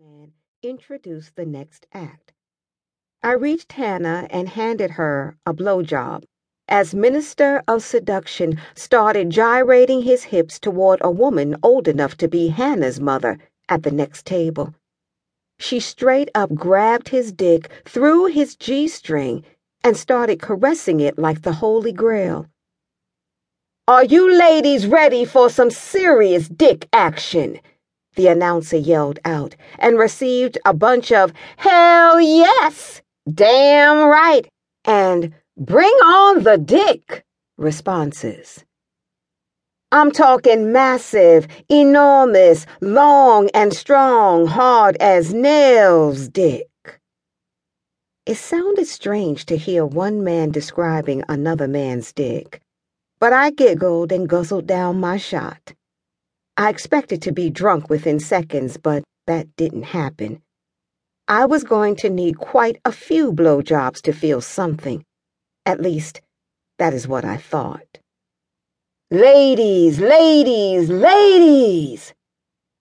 man introduced the next act. I reached Hannah and handed her a blowjob as Minister of Seduction started gyrating his hips toward a woman old enough to be Hannah's mother at the next table. She straight up grabbed his dick through his G string and started caressing it like the Holy Grail. Are you ladies ready for some serious dick action? The announcer yelled out, and received a bunch of hell yes, damn right, and bring on the dick responses. I'm talking massive, enormous, long and strong, hard as nails dick. It sounded strange to hear one man describing another man's dick, but I giggled and guzzled down my shot. I expected to be drunk within seconds, but that didn't happen. I was going to need quite a few blowjobs to feel something. At least, that is what I thought. Ladies, ladies, ladies!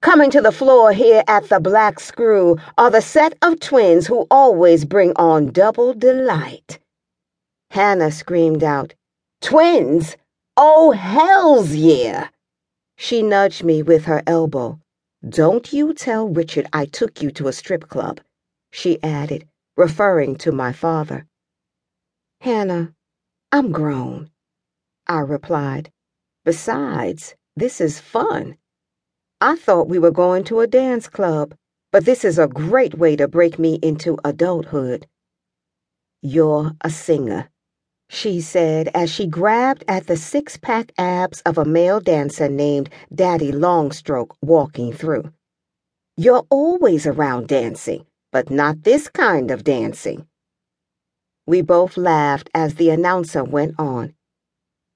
Coming to the floor here at the Black Screw are the set of twins who always bring on double delight. Hannah screamed out, Twins? Oh, hell's yeah! She nudged me with her elbow. Don't you tell Richard I took you to a strip club, she added, referring to my father. Hannah, I'm grown, I replied. Besides, this is fun. I thought we were going to a dance club, but this is a great way to break me into adulthood. You're a singer she said as she grabbed at the six pack abs of a male dancer named Daddy Longstroke walking through. You're always around dancing, but not this kind of dancing. We both laughed as the announcer went on.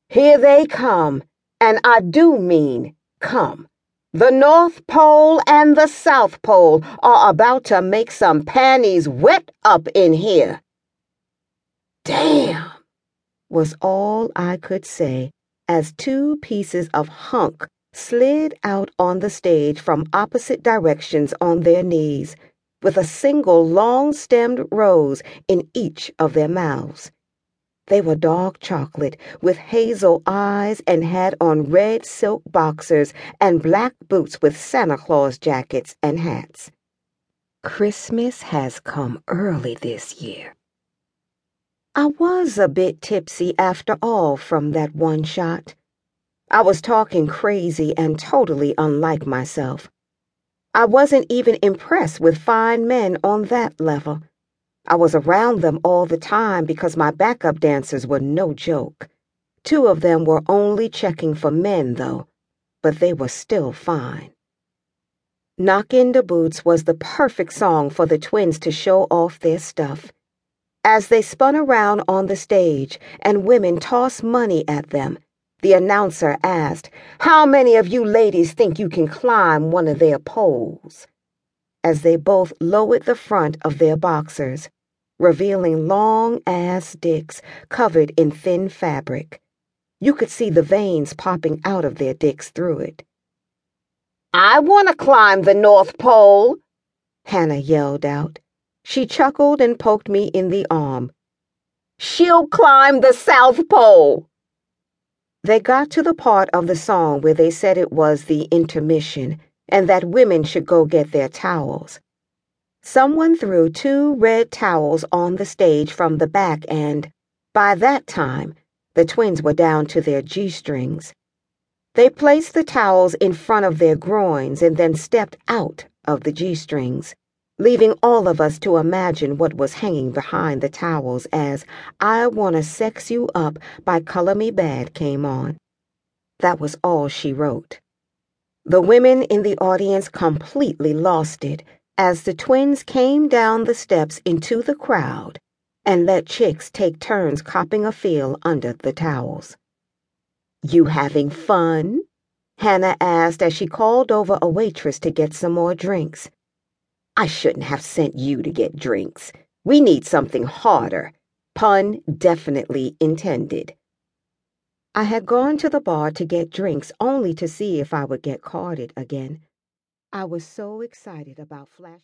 Here they come, and I do mean come. The North Pole and the South Pole are about to make some panties wet up in here. Damn! Was all I could say as two pieces of hunk slid out on the stage from opposite directions on their knees, with a single long stemmed rose in each of their mouths. They were dark chocolate, with hazel eyes, and had on red silk boxers and black boots with Santa Claus jackets and hats. Christmas has come early this year. I was a bit tipsy after all from that one shot. I was talking crazy and totally unlike myself. I wasn't even impressed with fine men on that level. I was around them all the time because my backup dancers were no joke. Two of them were only checking for men, though, but they were still fine. Knock in the Boots was the perfect song for the twins to show off their stuff. As they spun around on the stage and women tossed money at them, the announcer asked, How many of you ladies think you can climb one of their poles? As they both lowered the front of their boxers, revealing long ass dicks covered in thin fabric. You could see the veins popping out of their dicks through it. I want to climb the North Pole, Hannah yelled out. She chuckled and poked me in the arm. She'll climb the South Pole. They got to the part of the song where they said it was the intermission and that women should go get their towels. Someone threw two red towels on the stage from the back, and by that time, the twins were down to their G strings. They placed the towels in front of their groins and then stepped out of the G strings leaving all of us to imagine what was hanging behind the towels as I Wanna Sex You Up by Color Me Badd came on. That was all she wrote. The women in the audience completely lost it as the twins came down the steps into the crowd and let chicks take turns copping a feel under the towels. You having fun? Hannah asked as she called over a waitress to get some more drinks. I shouldn't have sent you to get drinks. We need something harder. Pun definitely intended. I had gone to the bar to get drinks only to see if I would get carded again. I was so excited about Flash.